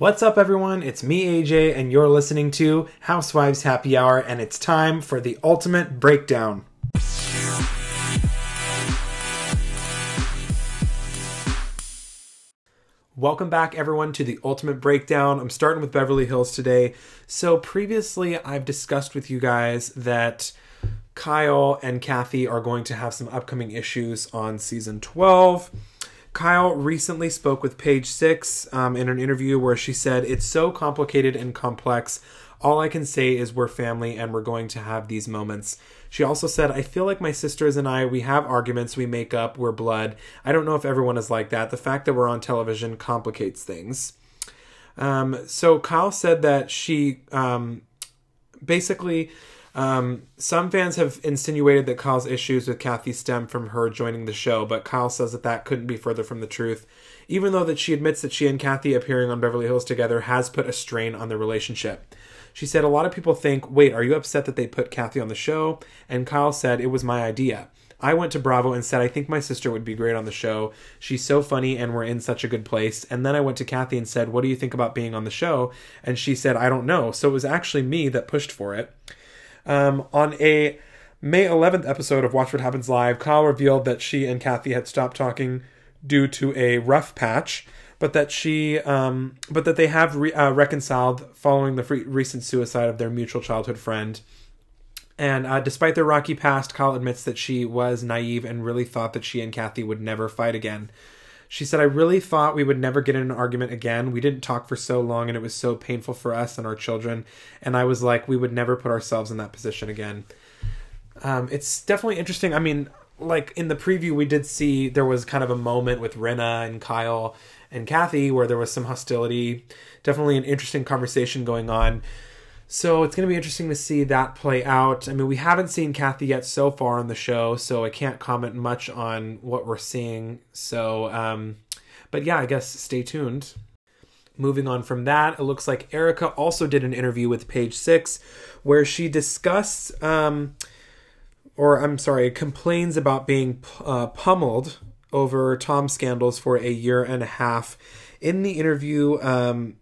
What's up, everyone? It's me, AJ, and you're listening to Housewives Happy Hour, and it's time for the ultimate breakdown. Welcome back, everyone, to the Ultimate Breakdown. I'm starting with Beverly Hills today. So, previously, I've discussed with you guys that Kyle and Kathy are going to have some upcoming issues on season 12. Kyle recently spoke with Page Six um, in an interview where she said, It's so complicated and complex. All I can say is we're family and we're going to have these moments. She also said, I feel like my sisters and I, we have arguments, we make up, we're blood. I don't know if everyone is like that. The fact that we're on television complicates things. Um, so Kyle said that she um, basically um, some fans have insinuated that Kyle's issues with Kathy stem from her joining the show, but Kyle says that that couldn't be further from the truth. Even though that she admits that she and Kathy appearing on Beverly Hills together has put a strain on their relationship. She said a lot of people think, "Wait, are you upset that they put Kathy on the show?" And Kyle said it was my idea. I went to Bravo and said, I think my sister would be great on the show. She's so funny and we're in such a good place. And then I went to Kathy and said, What do you think about being on the show? And she said, I don't know. So it was actually me that pushed for it. Um, on a May 11th episode of Watch What Happens Live, Kyle revealed that she and Kathy had stopped talking due to a rough patch, but that she, um, but that they have re- uh, reconciled following the free- recent suicide of their mutual childhood friend. And uh, despite their rocky past, Kyle admits that she was naive and really thought that she and Kathy would never fight again. She said, I really thought we would never get in an argument again. We didn't talk for so long and it was so painful for us and our children. And I was like, we would never put ourselves in that position again. Um, it's definitely interesting. I mean, like in the preview, we did see there was kind of a moment with Rena and Kyle and Kathy where there was some hostility. Definitely an interesting conversation going on. So it's going to be interesting to see that play out. I mean, we haven't seen Kathy yet so far on the show, so I can't comment much on what we're seeing. So, um, but yeah, I guess stay tuned. Moving on from that, it looks like Erika also did an interview with Page Six where she discussed, um, or I'm sorry, complains about being uh, pummeled over Tom scandals for a year and a half. In the interview, um,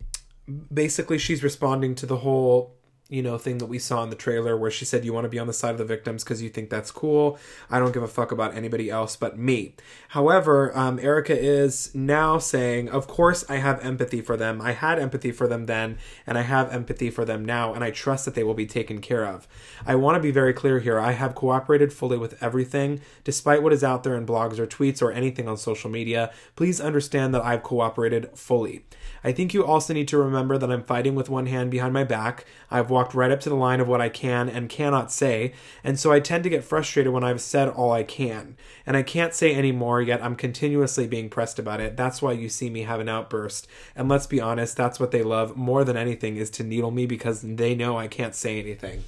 basically she's responding to the whole you know thing that we saw in the trailer where she said you want to be on the side of the victims because you think that's cool. I don't give a fuck about anybody else but me. However um, erika is now saying of course i have empathy for them. I had empathy for them then and i have empathy for them now and i trust that they will be taken care of. I want to be very clear here. I have cooperated fully with everything. Despite what is out there in blogs or tweets or anything on social media please understand that i've cooperated fully. I think you also need to remember that I'm fighting with one hand behind my back. I've walked right up to the line of what I can and cannot say, and so I tend to get frustrated when I've said all I can. And I can't say any more, yet I'm continuously being pressed about it. That's why you see me have an outburst. And let's be honest, that's what they love more than anything is to needle me because they know I can't say anything.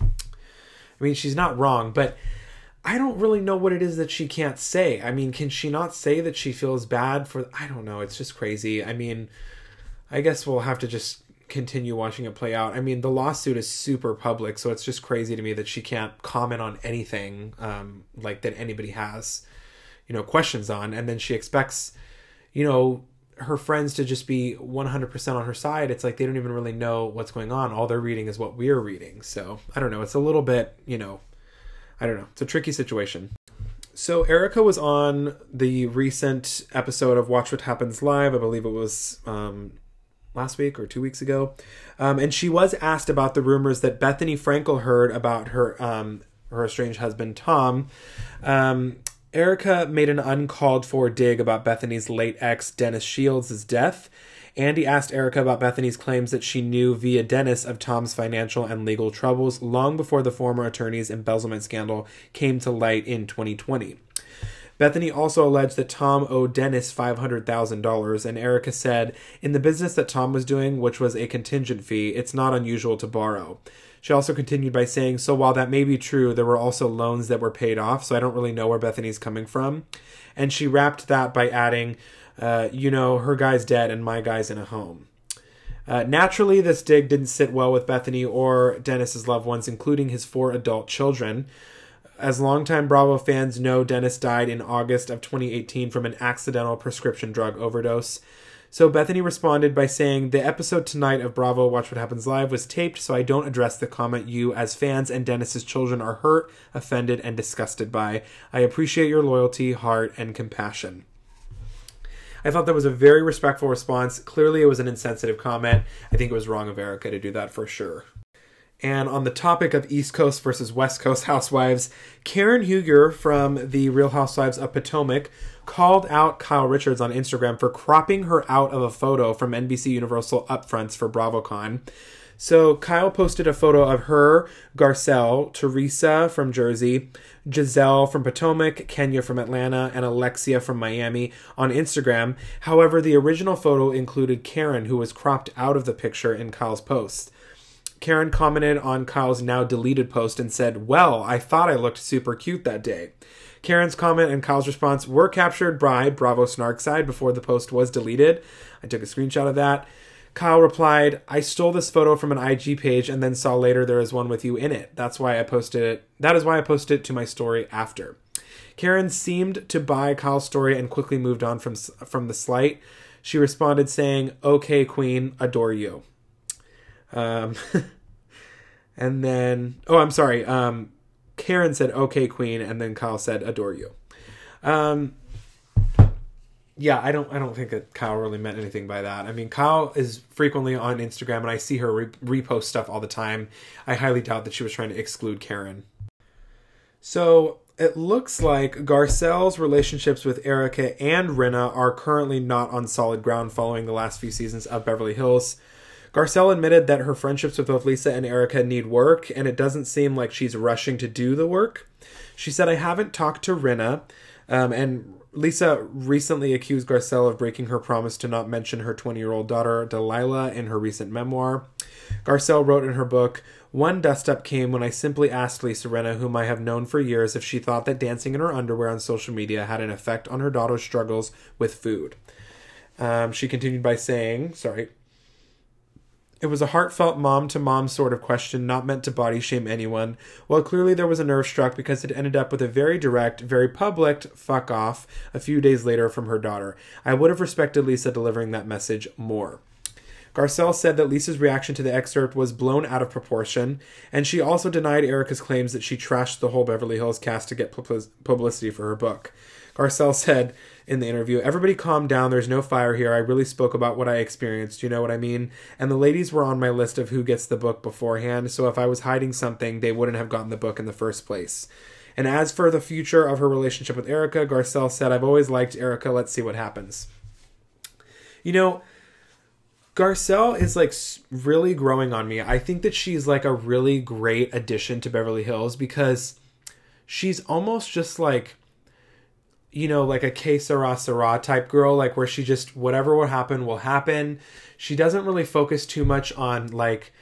I mean, she's not wrong, but I don't really know what it is that she can't say. I mean, can she not say that she feels bad for I don't know, it's just crazy. I mean, I guess we'll have to just continue watching it play out. I mean, the lawsuit is super public, so it's just crazy to me that she can't comment on anything um like that anybody has, you know, questions on and then she expects you know, her friends to just be 100% on her side. It's like they don't even really know what's going on. All they're reading is what we're reading. So, I don't know. It's a little bit, you know, I don't know. It's a tricky situation. So Erika was on the recent episode of Watch What Happens Live. I believe it was um, last week or two weeks ago, um, and she was asked about the rumors that Bethenny Frankel heard about her um, her estranged husband Tom. Um, Erika made an uncalled for dig about Bethenny's late ex Dennis Shields' death Andy asked Erika about Bethenny's claims that she knew via Dennis of Tom's financial and legal troubles long before the former attorney's embezzlement scandal came to light in 2020. Bethenny also alleged that Tom owed Dennis $500,000, and Erika said, In the business that Tom was doing, which was a contingent fee, it's not unusual to borrow. She also continued by saying, So while that may be true, there were also loans that were paid off, so I don't really know where Bethenny's coming from. And she wrapped that by adding, uh, you know, her guy's dead and my guy's in a home. Uh, naturally, this dig didn't sit well with Bethany or Dennis's loved ones, including his four adult children. As longtime Bravo fans know, Dennis died in August of 2018 from an accidental prescription drug overdose. So Bethenny responded by saying, The episode tonight of Bravo Watch What Happens Live was taped, so I don't address the comment you, as fans and Dennis's children, are hurt, offended, and disgusted by. I appreciate your loyalty, heart, and compassion. I thought that was a very respectful response. Clearly, it was an insensitive comment. I think it was wrong of Erika to do that for sure. And on the topic of East Coast versus West Coast housewives, Karen Huger from the Real Housewives of Potomac called out Kyle Richards on Instagram for cropping her out of a photo from NBC Universal upfronts for BravoCon. So Kyle posted a photo of her, Garcelle, Teresa from Jersey, Gizelle from Potomac, Kenya from Atlanta, and Alexia from Miami on Instagram. However, the original photo included Karen, who was cropped out of the picture in Kyle's post. Karen commented on Kyle's now deleted post and said, Well, I thought I looked super cute that day. Karen's comment and Kyle's response were captured by Bravo Snarkside before the post was deleted. I took a screenshot of that. Kyle replied, I stole this photo from an IG page and then saw later there is one with you in it. That's why I posted it. That is why I posted it to my story after. Karen seemed to buy Kyle's story and quickly moved on from from the slight. She responded saying, "Okay, queen, adore you." Um, and then, oh, I'm sorry. Um, Karen said, "Okay, Queen," and then Kyle said, "Adore you." Um, yeah, I don't, I don't think that Kyle really meant anything by that. I mean, Kyle is frequently on Instagram, and I see her re- repost stuff all the time. I highly doubt that she was trying to exclude Karen. So it looks like Garcelle's relationships with Erika and Rinna are currently not on solid ground following the last few seasons of Beverly Hills. Garcelle admitted that her friendships with both Lisa and Erika need work, and it doesn't seem like she's rushing to do the work. She said, I haven't talked to Rinna, um, and Lisa recently accused Garcelle of breaking her promise to not mention her 20 year old daughter, Delilah, in her recent memoir. Garcelle wrote in her book, One dust up came when I simply asked Lisa Rinna, whom I have known for years, if she thought that dancing in her underwear on social media had an effect on her daughter's struggles with food. Um, she continued by saying, sorry, it was a heartfelt mom to mom sort of question, not meant to body shame anyone. Well, clearly there was a nerve struck because it ended up with a very direct, very public fuck off a few days later from her daughter. I would have respected Lisa delivering that message more. Garcelle said that Lisa's reaction to the excerpt was blown out of proportion, and she also denied Erika's claims that she trashed the whole Beverly Hills cast to get publicity for her book. Garcelle said in the interview, Everybody calm down. There's no fire here. I really spoke about what I experienced. You know what I mean? And the ladies were on my list of who gets the book beforehand, so if I was hiding something, they wouldn't have gotten the book in the first place. And as for the future of her relationship with erika Garcelle said, I've always liked erika Let's see what happens. You know, Garcelle is like really growing on me. I think that she's like a really great addition to Beverly Hills because she's almost just like you know, like a que sera sera type girl, like where she just whatever will happen will happen. She doesn't really focus too much on like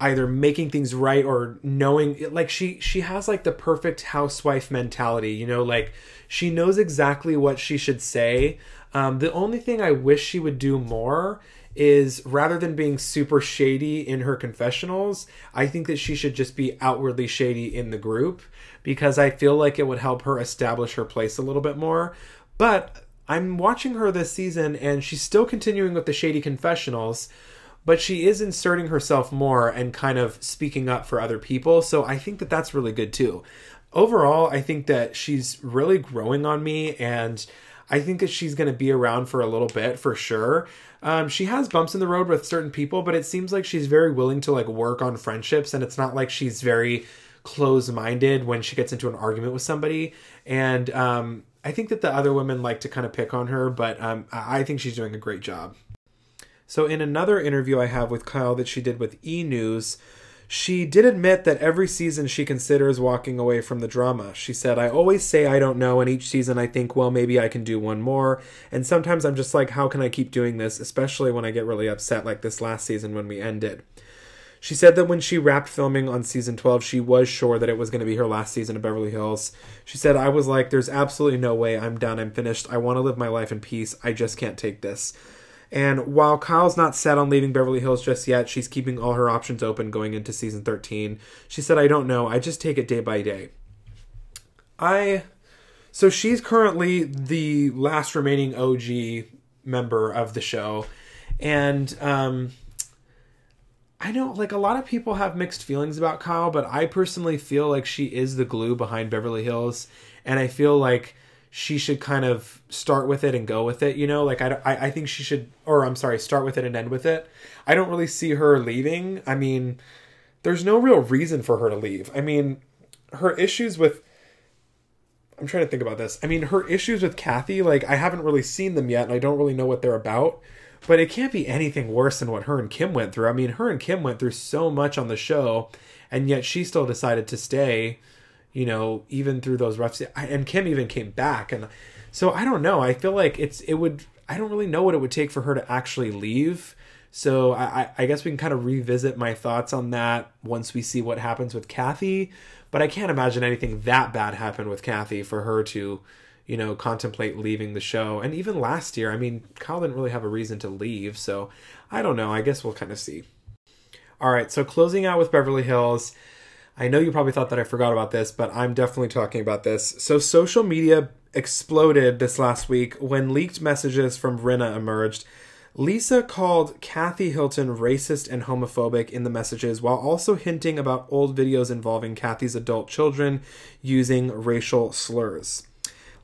either making things right or knowing like she she has like the perfect housewife mentality, you know, like she knows exactly what she should say. Um, the only thing I wish she would do more is rather than being super shady in her confessionals, I think that she should just be outwardly shady in the group because I feel like it would help her establish her place a little bit more. But I'm watching her this season and she's still continuing with the shady confessionals, but she is inserting herself more and kind of speaking up for other people. So I think that that's really good too. Overall, I think that she's really growing on me and I think that she's going to be around for a little bit for sure. Um, she has bumps in the road with certain people, but it seems like she's very willing to like work on friendships, and it's not like she's very close minded when she gets into an argument with somebody. And um, I think that the other women like to kind of pick on her, but um, I think she's doing a great job. So, in another interview I have with Kyle that she did with E News, she did admit that every season she considers walking away from the drama. She said, I always say I don't know, and each season I think, well, maybe I can do one more. And sometimes I'm just like, how can I keep doing this, especially when I get really upset, like this last season when we ended. She said that when she wrapped filming on season 12, she was sure that it was going to be her last season of Beverly Hills. She said, I was like, there's absolutely no way I'm done. I'm finished. I want to live my life in peace. I just can't take this. And while Kyle's not set on leaving Beverly Hills just yet, she's keeping all her options open going into season 13. She said, I don't know. I just take it day by day. I. So she's currently the last remaining OG member of the show And um, I know, like, a lot of people have mixed feelings about Kyle, but I personally feel like she is the glue behind Beverly Hills. And I feel like she should kind of start with it and go with it, you know? Like, I, I, I think she should, or I'm sorry, start with it and end with it. I don't really see her leaving. I mean, there's no real reason for her to leave. I mean, her issues with I'm trying to think about this. I mean, her issues with Kathy, like I haven't really seen them yet and I don't really know what they're about, but it can't be anything worse than what her and Kim went through. I mean, her and Kim went through so much on the show and yet she still decided to stay, you know, even through those rough and Kim even came back and so I don't know. I feel like it's it would I don't really know what it would take for her to actually leave. So I, I guess we can kind of revisit my thoughts on that once we see what happens with Kathy. But I can't imagine anything that bad happened with Kathy for her to, you know, contemplate leaving the show. And even last year, I mean, Kyle didn't really have a reason to leave. So I don't know. I guess we'll kind of see. All right. So closing out with Beverly Hills. I know you probably thought that I forgot about this, but I'm definitely talking about this. So social media exploded this last week when leaked messages from Rinna emerged Lisa called Kathy Hilton racist and homophobic in the messages while also hinting about old videos involving Kathy's adult children using racial slurs.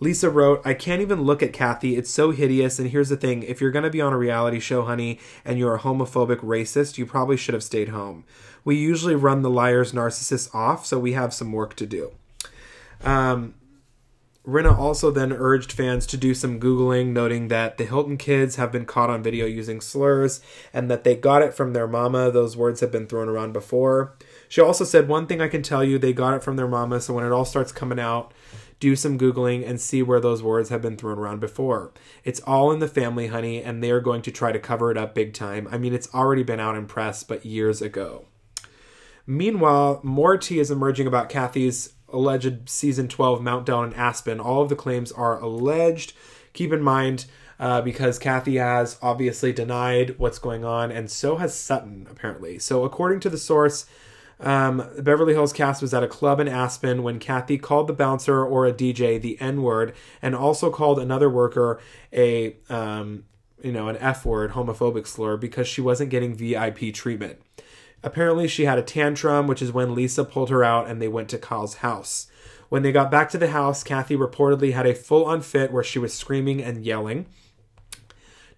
Lisa wrote, I can't even look at Kathy. It's so hideous. And here's the thing if you're going to be on a reality show, honey, and you're a homophobic racist, you probably should have stayed home. We usually run the liars narcissists off, so we have some work to do. Um, also then urged fans to do some Googling, noting that the Hilton kids have been caught on video using slurs and that they got it from their mama. Those words have been thrown around before. She also said, One thing I can tell you, they got it from their mama, so when it all starts coming out, do some Googling and see where those words have been thrown around before. It's all in the family, honey, and they are going to try to cover it up big time. I mean, it's already been out in press, but years ago. Meanwhile, more tea is emerging about Kathy's alleged season 12 Meltdown in Aspen. All of the claims are alleged. Keep in mind, uh, because Kathy has obviously denied what's going on, and so has Sutton, apparently. So, according to the source, um, Beverly Hills cast was at a club in Aspen when Kathy called the bouncer or a DJ the N word and also called another worker a, um, you know, an F word, homophobic slur, because she wasn't getting VIP treatment. Apparently, she had a tantrum, which is when Lisa pulled her out and they went to Kyle's house. When they got back to the house, Kathy reportedly had a full on fit where she was screaming and yelling.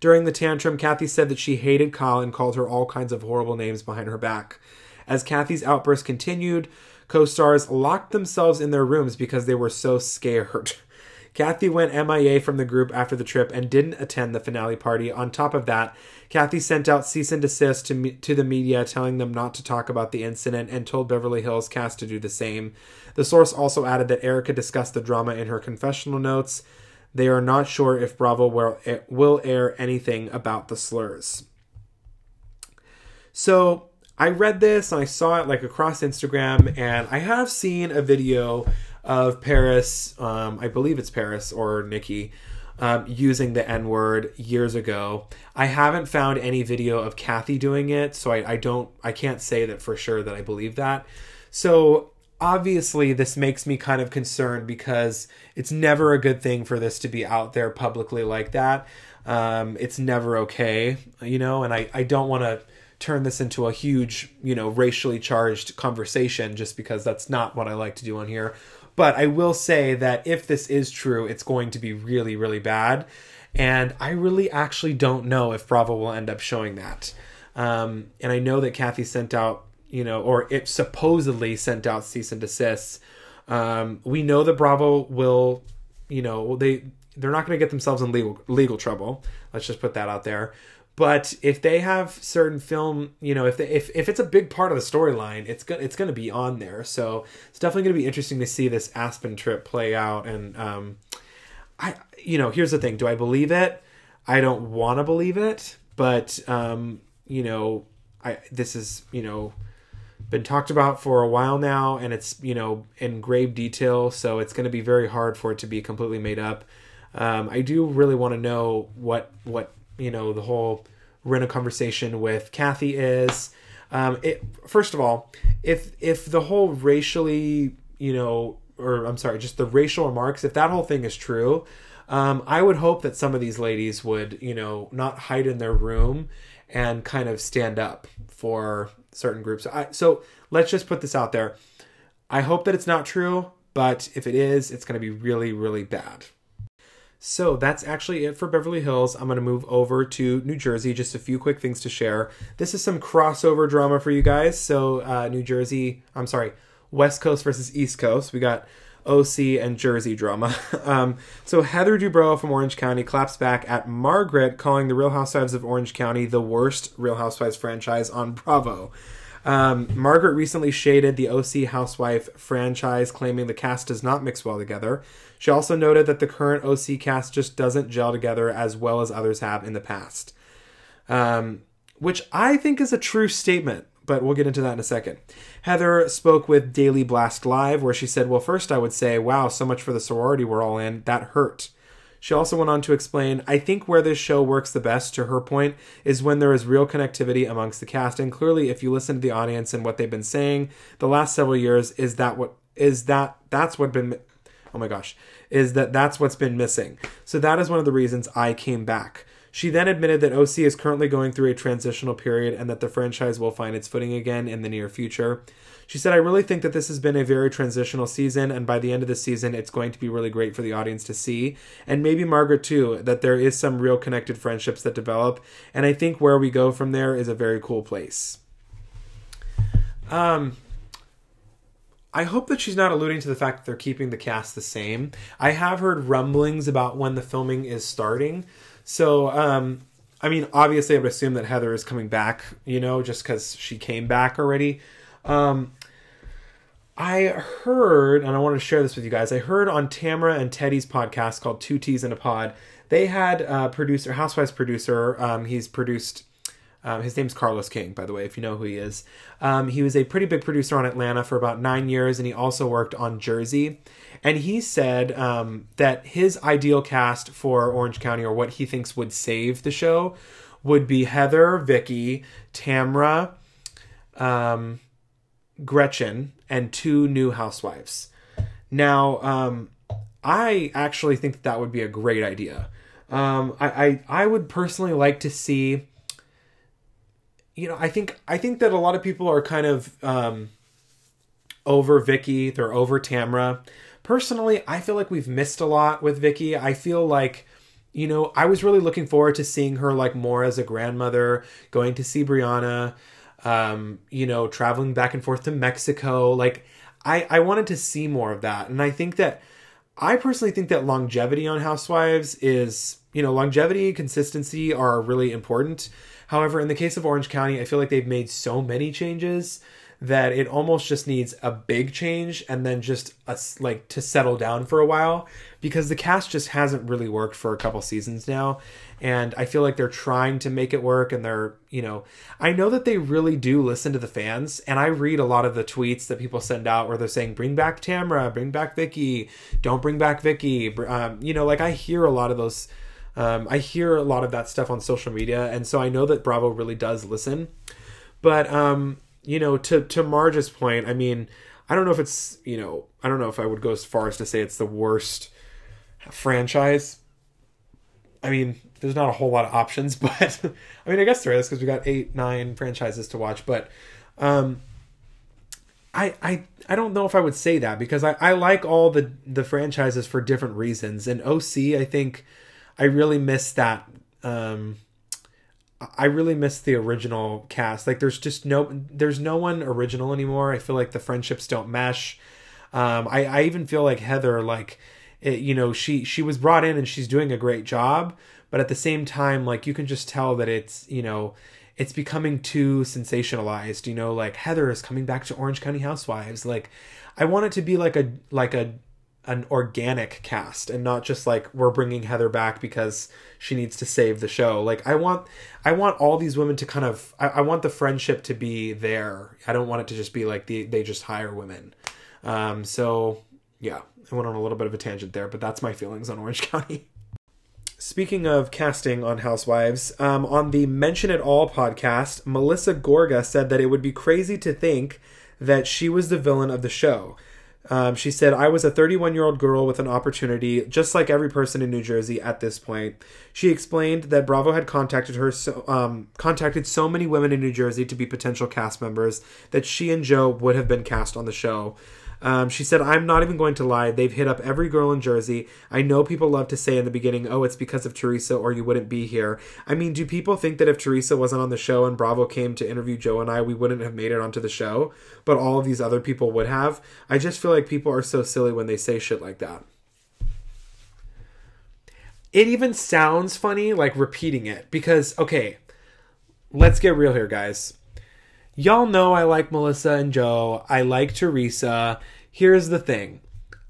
During the tantrum, Kathy said that she hated Kyle and called her all kinds of horrible names behind her back. As Kathy's outburst continued, co stars locked themselves in their rooms because they were so scared. Kathy went MIA from the group after the trip and didn't attend the finale party. On top of that, Kathy sent out cease and desist to, me- to the media, telling them not to talk about the incident and told Beverly Hills cast to do the same. The source also added that Erika discussed the drama in her confessional notes. They are not sure if Bravo will, will air anything about the slurs. So I read this and I saw it like across Instagram, and I have seen a video of Paris, um, I believe it's Paris or Nicky, um, using the N word years ago. I haven't found any video of Kathy doing it, so I, I don't, I can't say that for sure that I believe that. So obviously, this makes me kind of concerned because it's never a good thing for this to be out there publicly like that. Um, it's never okay, you know, and I, I don't want to turn this into a huge, you know, racially charged conversation just because that's not what I like to do on here. But I will say that if this is true, it's going to be really, really bad. And I really actually don't know if Bravo will end up showing that. Um, and I know that Kathy sent out, you know, or it supposedly sent out cease and desists. Um, we know that Bravo will, you know, they they're not going to get themselves in legal legal trouble. Let's just put that out there. But if they have certain film, you know, if they, if if it's a big part of the storyline, it's gonna it's gonna be on there. So it's definitely gonna be interesting to see this Aspen trip play out. And um, I, you know, here's the thing: do I believe it? I don't want to believe it, but um, you know, I this is you know been talked about for a while now, and it's you know in grave detail, so it's going to be very hard for it to be completely made up. Um, I do really want to know what what you know the whole Rinna conversation with Kathy is. Um, it first of all, if if the whole racially, you know, or I'm sorry, just the racial remarks, if that whole thing is true, Um, I would hope that some of these ladies would, you know, not hide in their room and kind of stand up for certain groups. I, so let's just put this out there. I hope that it's not true, but if it is, it's going to be really, really bad. So that's actually it for Beverly Hills. I'm going to move over to New Jersey. Just a few quick things to share. This is some crossover drama for you guys. So, uh, New Jersey, I'm sorry, West Coast versus East Coast. We got OC and Jersey drama. um, so, Heather Dubrow from Orange County claps back at Margaret, calling the Real Housewives of Orange County the worst Real Housewives franchise on Bravo. Um, Margaret recently shaded the OC Housewife franchise, claiming the cast does not mix well together. She also noted that the current OC cast just doesn't gel together as well as others have in the past. Um, which I think is a true statement, but we'll get into that in a second. Heather spoke with Daily Blast Live, where she said, Well, first I would say, wow, so much for the sorority we're all in. That hurt. She also went on to explain, I think where this show works the best, to her point, is when there is real connectivity amongst the cast. And clearly, if you listen to the audience and what they've been saying the last several years, is that what is that that's what been oh my gosh, is that that's what's been missing. So that is one of the reasons I came back. She then admitted that OC is currently going through a transitional period and that the franchise will find its footing again in the near future. She said, I really think that this has been a very transitional season, and by the end of the season, it's going to be really great for the audience to see. And maybe Margaret, too, that there is some real connected friendships that develop. And I think where we go from there is a very cool place. Um, I hope that she's not alluding to the fact that they're keeping the cast the same. I have heard rumblings about when the filming is starting. So, um, I mean, obviously, I would assume that Heather is coming back, you know, just because she came back already. Um, I heard, and I want to share this with you guys. I heard on Tamra and Teddy's podcast called Two Teas in a Pod. They had a producer, Housewives producer. Um, he's produced um, his name's Carlos King, by the way, if you know who he is. Um, he was a pretty big producer on Atlanta for about nine years, and he also worked on Jersey. And he said um, that his ideal cast for Orange County, or what he thinks would save the show, would be Heather, Vicki, Tamra, um, Gretchen, and two new housewives. Now, um, I actually think that, that would be a great idea. Um, I, I I would personally like to see you know, I think I think that a lot of people are kind of um, over Vicki. They're over Tamra. Personally, I feel like we've missed a lot with Vicki. I feel like you know, I was really looking forward to seeing her like more as a grandmother, going to see Briana, um, you know, traveling back and forth to Mexico. Like, I I wanted to see more of that, and I think that I personally think that longevity on Housewives is, you know, longevity, consistency are really important. However, in the case of Orange County, I feel like they've made so many changes that it almost just needs a big change and then just a, like to settle down for a while because the cast just hasn't really worked for a couple seasons now and I feel like they're trying to make it work and they're, you know, I know that they really do listen to the fans and I read a lot of the tweets that people send out where they're saying bring back Tamra, bring back Vicki, don't bring back Vicki. Um, you know, like I hear a lot of those um, I hear a lot of that stuff on social media, and so I know that Bravo really does listen. But um, you know, to to Marge's point, I mean, I don't know if it's you know, I don't know if I would go as far as to say it's the worst franchise. I mean, there's not a whole lot of options, but I mean, I guess there is because we got eight, nine franchises to watch. But um, I, I, I don't know if I would say that because I, I like all the the franchises for different reasons. And OC, I think I really miss that. Um, I really miss the original cast. Like, there's just no, there's no one original anymore. I feel like the friendships don't mesh. Um, I, I even feel like Heather, like, it, you know, she she was brought in and she's doing a great job, but at the same time, like, you can just tell that it's, you know, it's becoming too sensationalized. You know, like Heather is coming back to Orange County Housewives. Like, I want it to be like a like a an organic cast and not just like we're bringing Heather back because she needs to save the show. Like I want I want all these women to kind of I, I want the friendship to be there. I don't want it to just be like the, they just hire women. Um, so yeah, I went on a little bit of a tangent there, but that's my feelings on Orange County. Speaking of casting on Housewives, um, on the Mention It All podcast, Melissa Gorga said that it would be crazy to think that she was the villain of the show Um, she said, I was a 31 year old girl with an opportunity, just like every person in New Jersey at this point. She explained that Bravo had contacted her, so, um, contacted so many women in New Jersey to be potential cast members that she and Joe would have been cast on the show. Um, she said, I'm not even going to lie. They've hit up every girl in Jersey. I know people love to say in the beginning, oh, it's because of Teresa or you wouldn't be here. I mean, do people think that if Teresa wasn't on the show and Bravo came to interview Joe and I, we wouldn't have made it onto the show? But all of these other people would have? I just feel like people are so silly when they say shit like that. It even sounds funny, like repeating it, because, okay, let's get real here, guys y'all know I like Melissa and Joe. I like Teresa. Here's the thing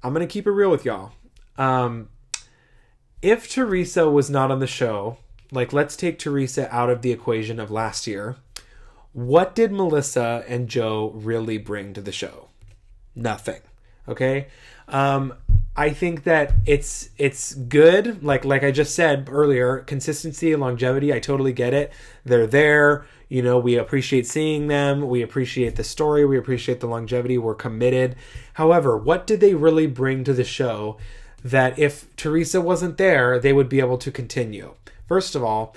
I'm going to keep it real with y'all. Um, if Teresa was not on the show, like let's take Teresa out of the equation of last year, what did Melissa and Joe really bring to the show? Nothing. Okay? Um, I think that it's it's good. Like like I just said earlier, consistency and longevity. I totally get it. They're there. You know, we appreciate seeing them. We appreciate the story. We appreciate the longevity. We're committed. However, what did they really bring to the show that if Teresa wasn't there, they would be able to continue? First of all,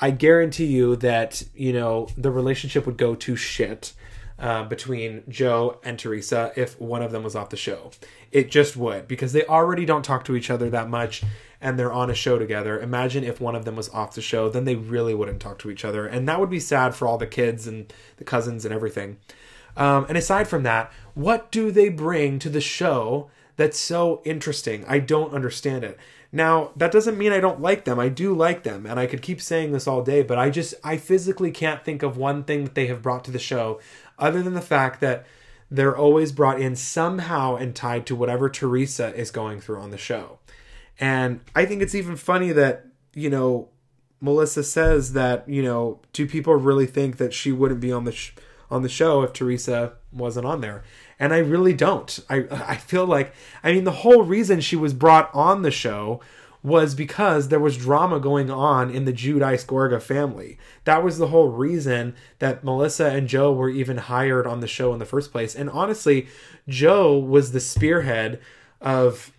I guarantee you that you know the relationship would go to shit uh, between Joe and Teresa if one of them was off the show. It just would because they already don't talk to each other that much and they're on a show together. Imagine if one of them was off the show, then they really wouldn't talk to each other. And that would be sad for all the kids and the cousins and everything. Um, and aside from that, what do they bring to the show that's so interesting? I don't understand it. Now, that doesn't mean I don't like them. I do like them, and I could keep saying this all day, but I just, I physically can't think of one thing that they have brought to the show other than the fact that they're always brought in somehow and tied to whatever Teresa is going through on the show. And I think it's even funny that, you know, Melissa says that, you know, do people really think that she wouldn't be on the sh- on the show if Teresa wasn't on there? And I really don't. I I feel like I mean the whole reason she was brought on the show was because there was drama going on in the Giudice Gorga family. That was the whole reason that Melissa and Joe were even hired on the show in the first place. And honestly, Joe was the spearhead of,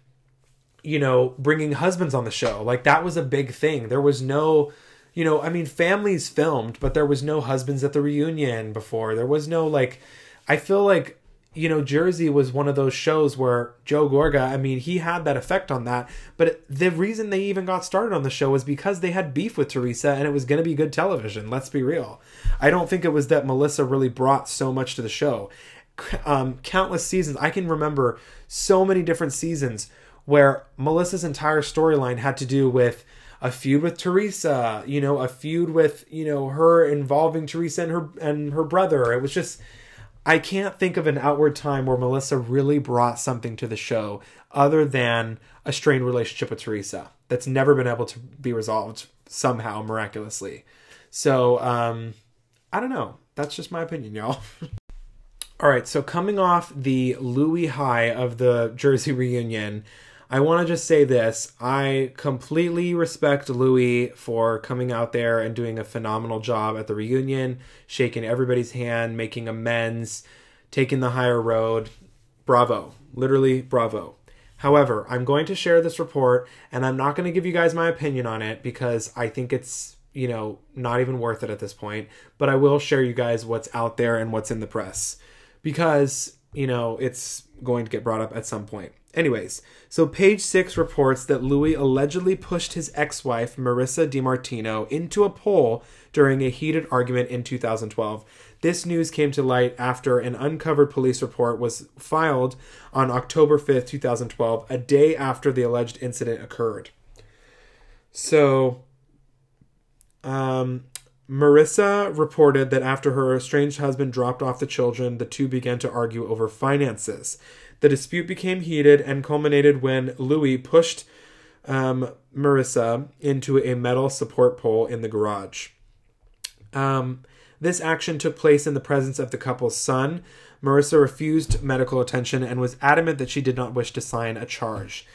you know, bringing husbands on the show. Like that was a big thing. There was no, you know, I mean, families filmed, but there was no husbands at the reunion before. There was no, like, I feel like you know, Jersey was one of those shows where Joe Gorga, I mean, he had that effect on that. But the reason they even got started on the show was because they had beef with Teresa and it was going to be good television. Let's be real. I don't think it was that Melissa really brought so much to the show. Um, countless seasons. I can remember so many different seasons where Melissa's entire storyline had to do with a feud with Teresa, you know, a feud with, you know, her involving Teresa and her and her brother. It was just I can't think of an outward time where Melissa really brought something to the show other than a strained relationship with Teresa that's never been able to be resolved somehow miraculously. So, um, I don't know. That's just my opinion, y'all. All right, so coming off the Louis high of the Jersey reunion, I want to just say this. I completely respect Louis for coming out there and doing a phenomenal job at the reunion, shaking everybody's hand, making amends, taking the higher road. Bravo. Literally, bravo. However, I'm going to share this report and I'm not going to give you guys my opinion on it because I think it's, you know, not even worth it at this point. But I will share you guys what's out there and what's in the press because, you know, it's going to get brought up at some point. Anyways, so page six reports that Louis allegedly pushed his ex wife, Marissa DiMartino, into a pole during a heated argument in 2012. This news came to light after an uncovered police report was filed on October 5th, 2012, a day after the alleged incident occurred. So, um, Marissa reported that after her estranged husband dropped off the children, the two began to argue over finances. The dispute became heated and culminated when Louis pushed um, Marissa into a metal support pole in the garage. Um, this action took place in the presence of the couple's son. Marissa refused medical attention and was adamant that she did not wish to sign a charge.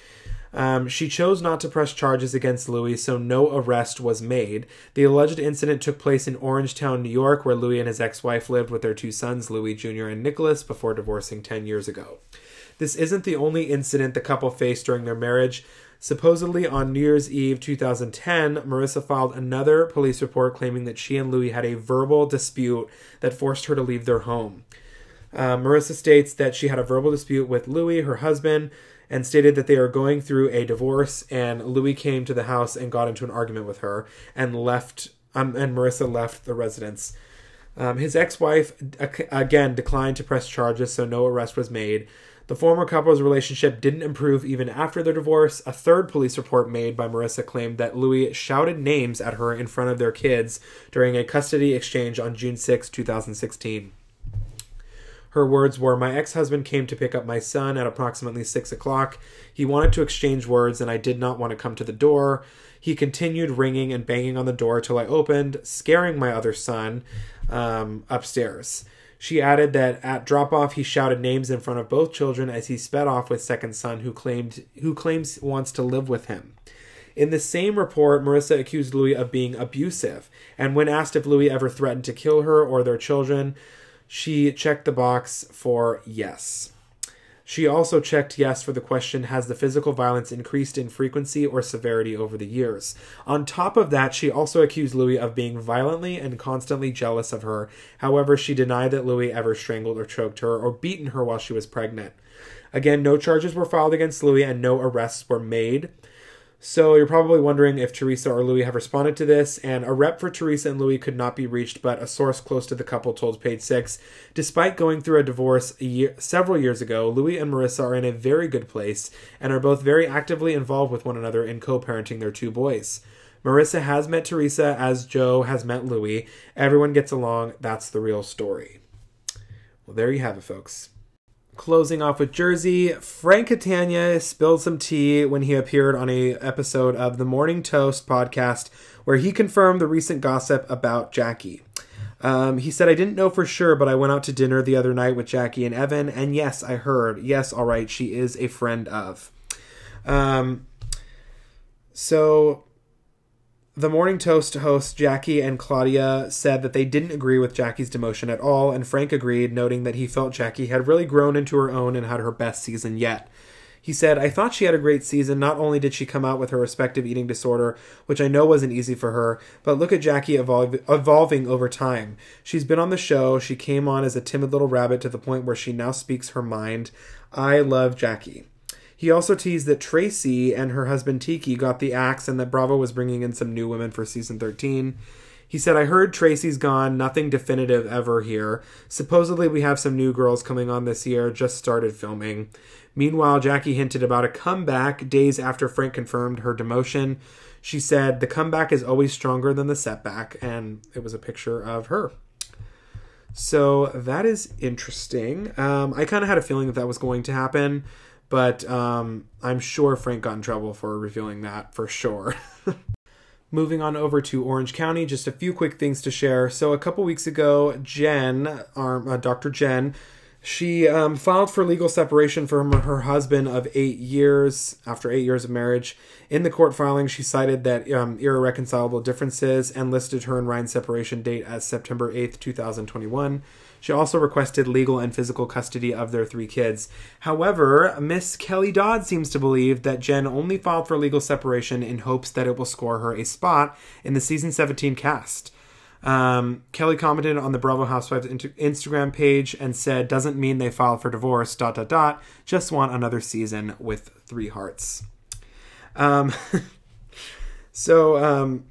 Um, she chose not to press charges against Louis, so no arrest was made. The alleged incident took place in Orangetown, New York, where Louis and his ex wife lived with their two sons, Louis Jr. and Nicholas, before divorcing 10 years ago. This isn't the only incident the couple faced during their marriage. Supposedly on New Year's Eve 2010, Marissa filed another police report claiming that she and Louis had a verbal dispute that forced her to leave their home. Uh, Marissa states that she had a verbal dispute with Louis, her husband, and stated that they are going through a divorce. And Louis came to the house and got into an argument with her and left. Um, and Marissa left the residence. Um, his ex-wife again declined to press charges, so no arrest was made. The former couple's relationship didn't improve even after their divorce. A third police report made by Marissa claimed that Louis shouted names at her in front of their kids during a custody exchange on June 6, 2016. Her words were My ex husband came to pick up my son at approximately 6 o'clock. He wanted to exchange words, and I did not want to come to the door. He continued ringing and banging on the door till I opened, scaring my other son um, upstairs. She added that at drop off he shouted names in front of both children as he sped off with second son who claimed who claims wants to live with him. In the same report, Marissa accused Louis of being abusive, and when asked if Louis ever threatened to kill her or their children, she checked the box for yes. She also checked yes for the question Has the physical violence increased in frequency or severity over the years? On top of that, she also accused Louis of being violently and constantly jealous of her. However, she denied that Louis ever strangled or choked her or beaten her while she was pregnant. Again, no charges were filed against Louis and no arrests were made. So you're probably wondering if Teresa or Louis have responded to this, and a rep for Teresa and Louis could not be reached, but a source close to the couple told Page Six, despite going through a divorce a year, several years ago, Louis and Marissa are in a very good place and are both very actively involved with one another in co-parenting their two boys. Marissa has met Teresa as Joe has met Louis. Everyone gets along. That's the real story. Well, there you have it, folks. Closing off with Jersey, Frank Catania spilled some tea when he appeared on a episode of the Morning Toast podcast where he confirmed the recent gossip about Jackie. Um, he said, I didn't know for sure, but I went out to dinner the other night with Jackie and Evan, and yes, I heard. Yes, all right, she is a friend of. Um, so the Morning Toast hosts Jackie and Claudia said that they didn't agree with Jackie's demotion at all, and Frank agreed, noting that he felt Jackie had really grown into her own and had her best season yet. He said, I thought she had a great season. Not only did she come out with her respective eating disorder, which I know wasn't easy for her, but look at Jackie evolving over time. She's been on the show. She came on as a timid little rabbit to the point where she now speaks her mind. I love Jackie. He also teased that Traci and her husband Tiki got the axe and that Bravo was bringing in some new women for season 13. He said, I heard Traci's gone, nothing definitive ever here. Supposedly, we have some new girls coming on this year, just started filming. Meanwhile, Jackie hinted about a comeback days after Frank confirmed her demotion. She said, The comeback is always stronger than the setback, and it was a picture of her. So that is interesting. Um, I kind of had a feeling that that was going to happen. But um, I'm sure Frank got in trouble for revealing that for sure. Moving on over to Orange County, just a few quick things to share. So, a couple weeks ago, Jen, our, uh, Dr. Jen, she um, filed for legal separation from her husband of eight years after eight years of marriage. In the court filing, she cited that um, irreconcilable differences and listed her and Ryan's separation date as September 8th, 2021. She also requested legal and physical custody of their three kids. However, Miss Kelly Dodd seems to believe that Jen only filed for legal separation in hopes that it will score her a spot in the season 17 cast. Um, Kelly commented on the Bravo Housewives Instagram page and said, "Doesn't mean they filed for divorce. Dot dot dot. Just want another season with three hearts." Um, so, um,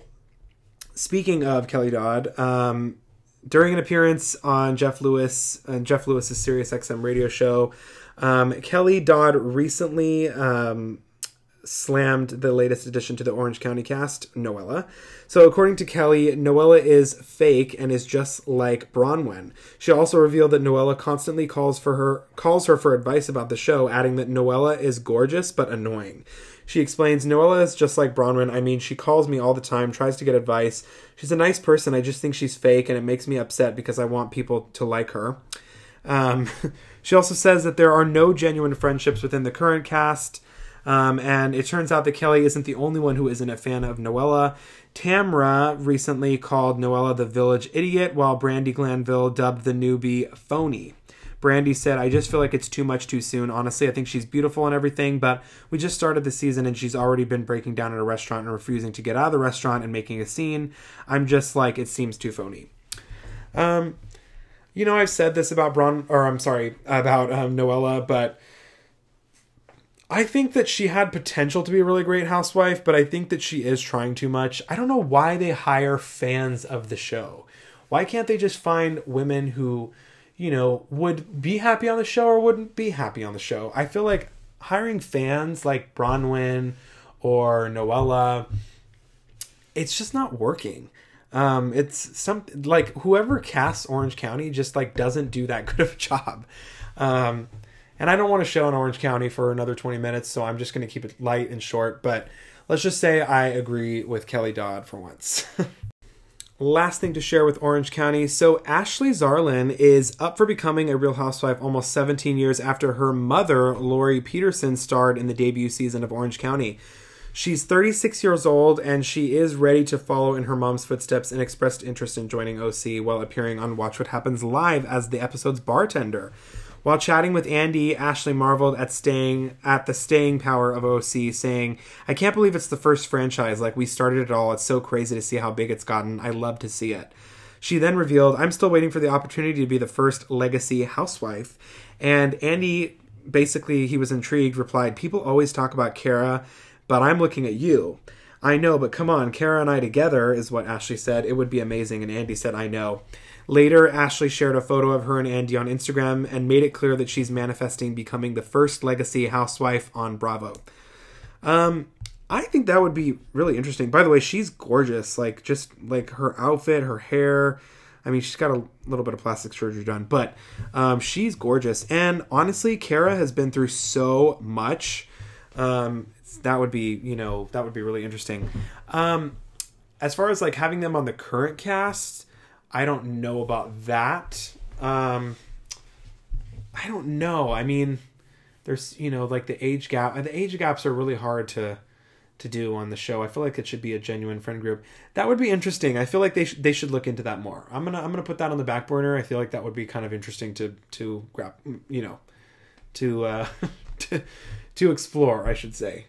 speaking of Kelly Dodd, um, during an appearance on Jeff Lewis and Jeff Lewis's Sirius XM radio show, um, Kelly Dodd recently um, slammed the latest addition to the Orange County cast, Noella. So, according to Kelly, Noella is fake and is just like Braunwyn. She also revealed that Noella constantly calls for her calls her for advice about the show, adding that Noella is gorgeous but annoying. She explains, Noella is just like Braunwyn. I mean, she calls me all the time, tries to get advice. She's a nice person. I just think she's fake, and it makes me upset because I want people to like her. Um, she also says that there are no genuine friendships within the current cast. Um, and it turns out that Kelly isn't the only one who isn't a fan of Noella. Tamra recently called Noella the village idiot, while Brandi Glanville dubbed the newbie phony. Brandy said, I just feel like it's too much too soon. Honestly, I think she's beautiful and everything, but we just started the season and she's already been breaking down at a restaurant and refusing to get out of the restaurant and making a scene. I'm just like, it seems too phony. Um, you know, I've said this about Bron, or I'm sorry, about um, Noella, but I think that she had potential to be a really great housewife, but I think that she is trying too much. I don't know why they hire fans of the show. Why can't they just find women who, you know, would be happy on the show or wouldn't be happy on the show? I feel like hiring fans like Braunwyn or Noella, it's just not working. Um, it's some like whoever casts Orange County just like doesn't do that good of a job. Um, and I don't want to show in Orange County for another 20 minutes, so I'm just going to keep it light and short. But let's just say I agree with Kelly Dodd for once. Last thing to share with Orange County. So, Ashley Zarlin is up for becoming a Real Housewife almost 17 years after her mother, Lauri Peterson, starred in the debut season of Orange County. She's 36 years old and she is ready to follow in her mom's footsteps and expressed interest in joining OC while appearing on Watch What Happens Live as the episode's bartender. While chatting with Andy, Ashley marveled at staying at the staying power of OC, saying, "I can't believe it's the first franchise. Like we started it all. It's so crazy to see how big it's gotten. I love to see it." She then revealed, "I'm still waiting for the opportunity to be the first legacy housewife." And Andy, basically, he was intrigued. Replied, "People always talk about Kara, but I'm looking at you." I know, but come on, Kara and I together is what Ashley said. It would be amazing. And Andy said, I know. Later, Ashley shared a photo of her and Andy on Instagram and made it clear that she's manifesting becoming the first legacy housewife on Bravo. Um, I think that would be really interesting. By the way, she's gorgeous. Like just like her outfit, her hair. I mean, she's got a little bit of plastic surgery done, but um, she's gorgeous. And honestly, Kara has been through so much. Um, that would be, you know, that would be really interesting. Um, as far as like having them on the current cast, I don't know about that. Um, I don't know. I mean, there's you know like the age gap. The age gaps are really hard to to do on the show. I feel like it should be a genuine friend group. That would be interesting. I feel like they sh- they should look into that more. I'm gonna I'm gonna put that on the back burner. I feel like that would be kind of interesting to to grab you know to uh, to to explore. I should say.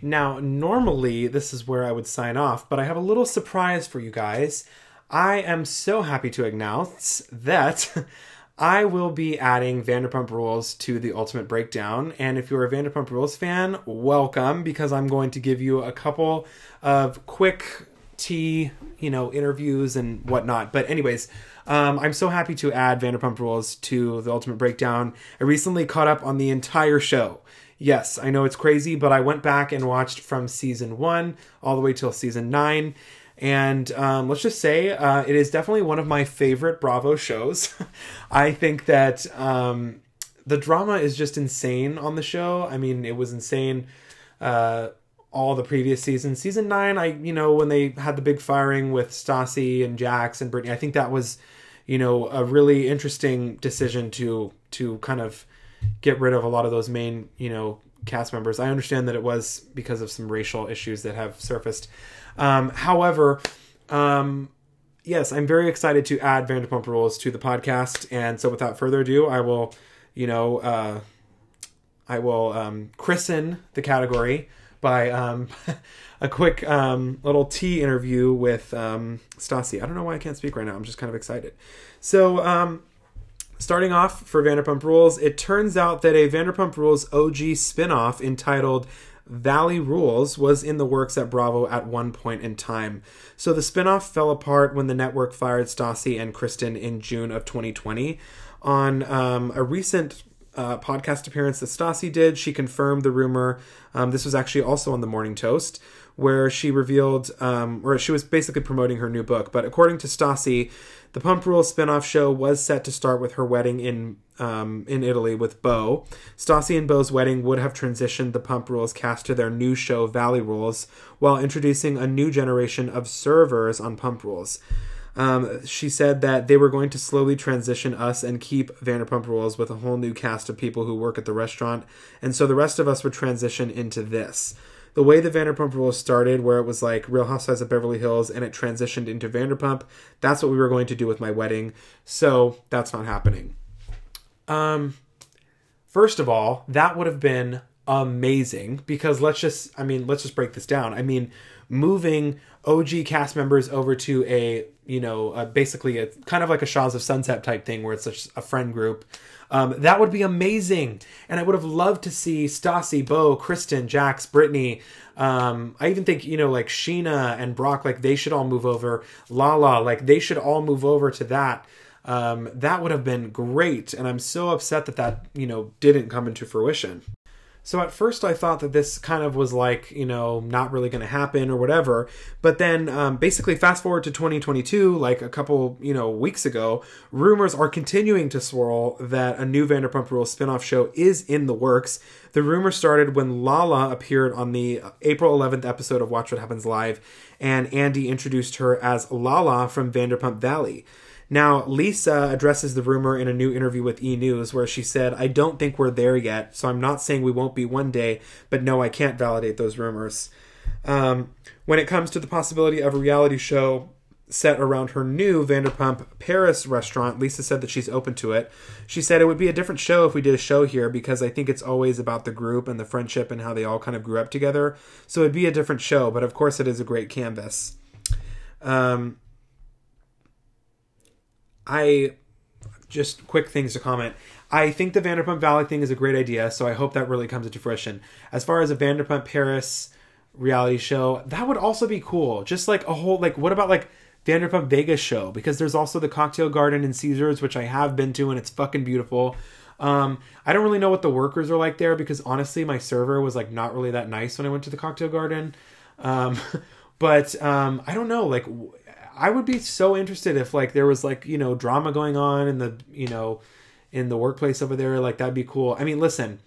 Now, normally this is where I would sign off, but I have a little surprise for you guys. I am so happy to announce that I will be adding Vanderpump Rules to the Ultimate Breakdown. And if you're a Vanderpump Rules fan, welcome because I'm going to give you a couple of quick tea, you know, interviews and whatnot. But, anyways, um, I'm so happy to add Vanderpump Rules to the Ultimate Breakdown. I recently caught up on the entire show. Yes, I know it's crazy, but I went back and watched from season one all the way till season nine and um, let's just say uh, it is definitely one of my favorite Bravo shows. I think that um, the drama is just insane on the show. I mean, it was insane uh, all the previous seasons. Season nine, I you know when they had the big firing with Stassi and Jax and Brittany, I think that was you know a really interesting decision to to kind of get rid of a lot of those main you know cast members. I understand that it was because of some racial issues that have surfaced. Um, however, um, yes, I'm very excited to add Vanderpump Rules to the podcast, and so without further ado, I will, you know, uh, I will um, christen the category by um, a quick um, little tea interview with um, Stassi. I don't know why I can't speak right now. I'm just kind of excited. So, um, starting off for Vanderpump Rules, it turns out that a Vanderpump Rules OG spinoff entitled Valley Rules was in the works at Bravo at one point in time. So the spinoff fell apart when the network fired Stassi and Kristen in June of 2020. On um, a recent uh, podcast appearance that Stassi did, she confirmed the rumor. Um, this was actually also on the Morning Toast, where she revealed, um, or she was basically promoting her new book. But according to Stassi, the Pump Rules spinoff show was set to start with her wedding in um, in Italy with Beau. Stassi and Beau's wedding would have transitioned the Pump Rules cast to their new show Valley Rules, while introducing a new generation of servers on Pump Rules. Um, she said that they were going to slowly transition us and keep Vanderpump Rules with a whole new cast of people who work at the restaurant, and so the rest of us would transition into this the way the Vanderpump Rules started, where it was like Real Housewives of Beverly Hills and it transitioned into Vanderpump, that's what we were going to do with my wedding. So that's not happening. Um, first of all, that would have been amazing because let's just, I mean, let's just break this down. I mean, moving OG cast members over to a, you know, uh, basically a kind of like a Shahs of Sunset type thing where it's just a friend group. Um, that would be amazing. And I would have loved to see Stassi, Beau, Kristen, Jax, Brittany. Um, I even think, you know, like Scheana and Brock, like they should all move over. Lala, like they should all move over to that. Um, that would have been great. And I'm so upset that that, you know, didn't come into fruition. So at first I thought that this kind of was like, you know, not really going to happen or whatever. But then um, basically fast forward to 2022, like a couple, you know, weeks ago, rumors are continuing to swirl that a new Vanderpump Rules spinoff show is in the works. The rumor started when Lala appeared on the April 11th episode of Watch What Happens Live, and Andy introduced her as Lala from Vanderpump Valley. Now, Lisa addresses the rumor in a new interview with E! News where she said, I don't think we're there yet, so I'm not saying we won't be one day, but no, I can't validate those rumors. Um, when it comes to the possibility of a reality show set around her new Vanderpump Paris restaurant, Lisa said that she's open to it. She said it would be a different show if we did a show here because I think it's always about the group and the friendship and how they all kind of grew up together. So it'd be a different show, but of course it is a great canvas. Um, I just quick things to comment. I think the Vanderpump Valley thing is a great idea, so I hope that really comes into fruition. As far as a Vanderpump Paris reality show, that would also be cool. Just like a whole like what about like Vanderpump Vegas show? Because there's also the Cocktail Garden in Caesars, which I have been to and it's fucking beautiful. Um, I don't really know what the workers are like there because honestly, my server was like not really that nice when I went to the Cocktail Garden. Um, but um, I don't know, like I would be so interested if like there was like you know drama going on in the you know in the workplace over there. Like that'd be cool. I mean, listen,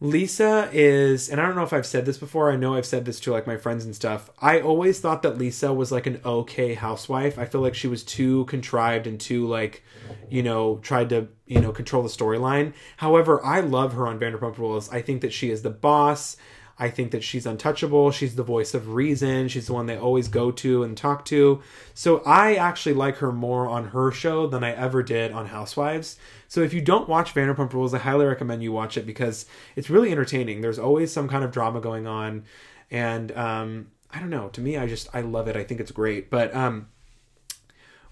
Lisa is, and I don't know if I've said this before. I know I've said this to like my friends and stuff. I always thought that Lisa was like an okay housewife. I feel like she was too contrived and too like, you know, tried to you know control the storyline. However, I love her on Vanderpump Rules. I think that she is the boss. I think that she's untouchable. She's the voice of reason. She's the one they always go to and talk to. So I actually like her more on her show than I ever did on Housewives. So if you don't watch Vanderpump Rules, I highly recommend you watch it because it's really entertaining. There's always some kind of drama going on, and um, I don't know. To me, I just I love it. I think it's great. But um,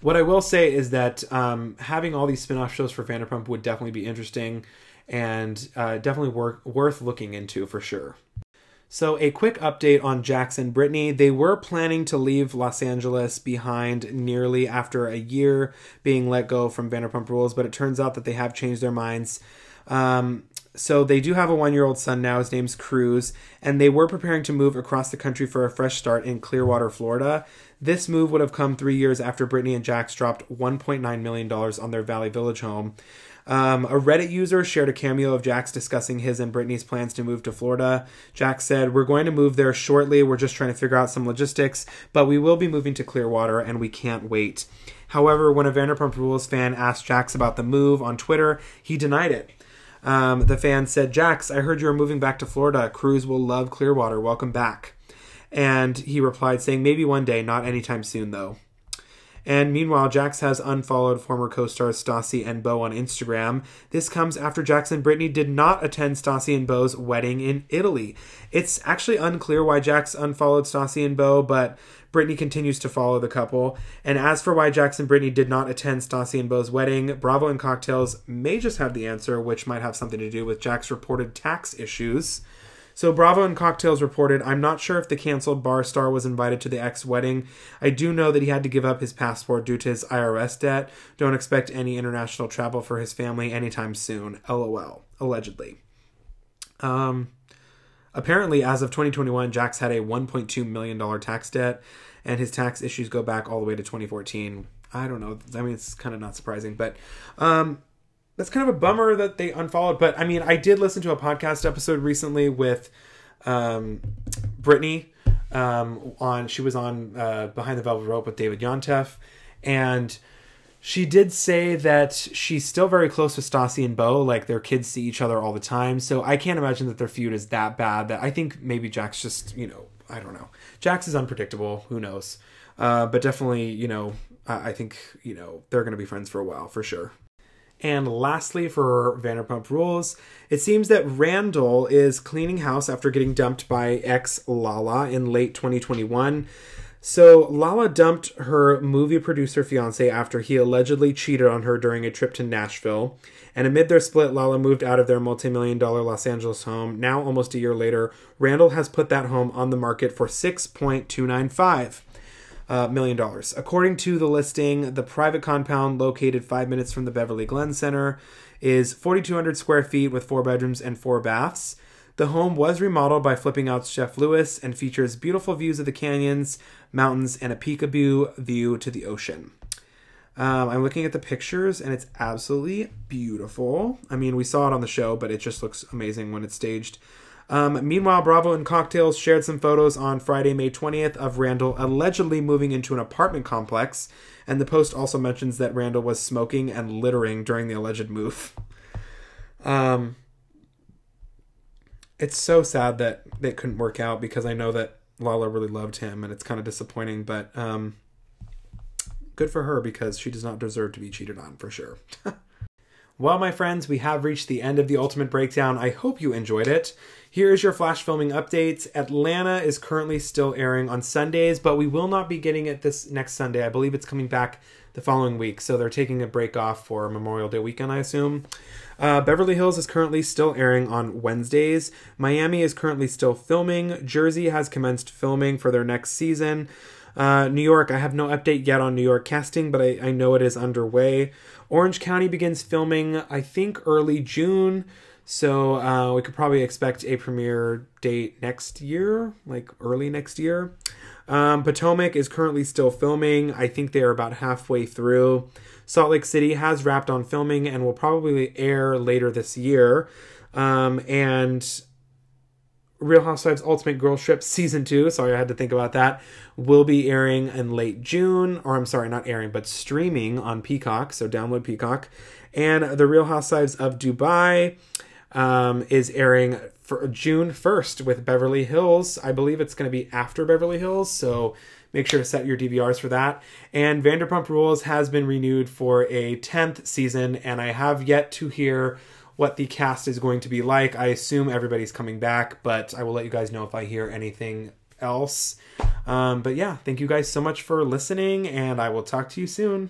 what I will say is that um, having all these spin-off shows for Vanderpump would definitely be interesting and uh, definitely work, worth looking into for sure. So, a quick update on Jax and Brittany. They were planning to leave Los Angeles behind nearly after a year being let go from Vanderpump Rules, but it turns out that they have changed their minds. Um, so, they do have a one year old son now. His name's Cruz, and they were preparing to move across the country for a fresh start in Clearwater, Florida. This move would have come three years after Brittany and Jax dropped $1.9 million on their Valley Village home. Um, a Reddit user shared a cameo of Jax discussing his and Brittany's plans to move to Florida. Jax said, We're going to move there shortly. We're just trying to figure out some logistics, but we will be moving to Clearwater and we can't wait. However, when a Vanderpump Rules fan asked Jax about the move on Twitter, he denied it. Um, the fan said, Jax, I heard you are moving back to Florida. Cruz will love Clearwater. Welcome back. And he replied, saying, Maybe one day, not anytime soon, though. And meanwhile, Jax has unfollowed former co stars Stassi and Beau on Instagram. This comes after Jax and Brittany did not attend Stassi and Beau's wedding in Italy. It's actually unclear why Jax unfollowed Stassi and Beau, but Brittany continues to follow the couple. And as for why Jax and Brittany did not attend Stassi and Beau's wedding, Bravo and Cocktails may just have the answer, which might have something to do with Jax's reported tax issues. So Bravo and Cocktails reported, I'm not sure if the canceled bar star was invited to the ex wedding. I do know that he had to give up his passport due to his IRS debt. Don't expect any international travel for his family anytime soon. LOL. Allegedly. Um, apparently, as of 2021, Jax had a $1.2 million tax debt, and his tax issues go back all the way to 2014. I don't know. I mean, it's kind of not surprising, but um, that's kind of a bummer that they unfollowed. But I mean, I did listen to a podcast episode recently with um, Brittany. Um, on she was on uh, Behind the Velvet Rope with David Yontef, and she did say that she's still very close with Stassi and Beau. Like their kids see each other all the time, so I can't imagine that their feud is that bad. That I think maybe Jax's just you know I don't know. Jax is unpredictable. Who knows? Uh, but definitely you know I, I think you know they're to be friends for a while for sure. And lastly, for Vanderpump Rules, it seems that Randall is cleaning house after getting dumped by ex Lala in late 2021. So, Lala dumped her movie producer fiance after he allegedly cheated on her during a trip to Nashville. And amid their split, Lala moved out of their multi million dollar Los Angeles home. Now, almost a year later, Randall has put that home on the market for $6.295 uh, million dollars. According to the listing, the private compound located five minutes from the Beverly Glen Center is 4,200 square feet with four bedrooms and four baths. The home was remodeled by flipping out Jeff Lewis and features beautiful views of the canyons, mountains, and a peekaboo view to the ocean. Um, I'm looking at the pictures and it's absolutely beautiful. I mean, we saw it on the show, but it just looks amazing when it's staged. Um, meanwhile, Bravo and Cocktails shared some photos on Friday, May 20th, of Randall allegedly moving into an apartment complex, and the post also mentions that Randall was smoking and littering during the alleged move. Um, it's so sad that it couldn't work out because I know that Lala really loved him, and it's kind of disappointing, but um, good for her because she does not deserve to be cheated on for sure. Well, my friends, we have reached the end of the Ultimate Breakdown. I hope you enjoyed it. Here is your flash filming updates. Atlanta is currently still airing on Sundays, but we will not be getting it this next Sunday. I believe it's coming back the following week, so they're taking a break off for Memorial Day weekend, I assume. Uh, Beverly Hills is currently still airing on Wednesdays. Miami is currently still filming. Jersey has commenced filming for their next season. Uh, New York, I have no update yet on New York casting, but I, I know it is underway. Orange County begins filming, I think, early June. So uh, we could probably expect a premiere date next year, like early next year. Um, Potomac is currently still filming. I think they are about halfway through. Salt Lake City has wrapped on filming and will probably air later this year. Um, and Real Housewives Ultimate Girl Trip Season 2, sorry I had to think about that, will be airing in late June, or I'm sorry, not airing, but streaming on Peacock, so download Peacock. And The Real Housewives of Dubai um, is airing for June 1st with Beverly Hills. I believe it's going to be after Beverly Hills, so make sure to set your DVRs for that. And Vanderpump Rules has been renewed for a 10th season, and I have yet to hear what the cast is going to be like. I assume everybody's coming back, but I will let you guys know if I hear anything else. Um, but yeah, thank you guys so much for listening, and I will talk to you soon.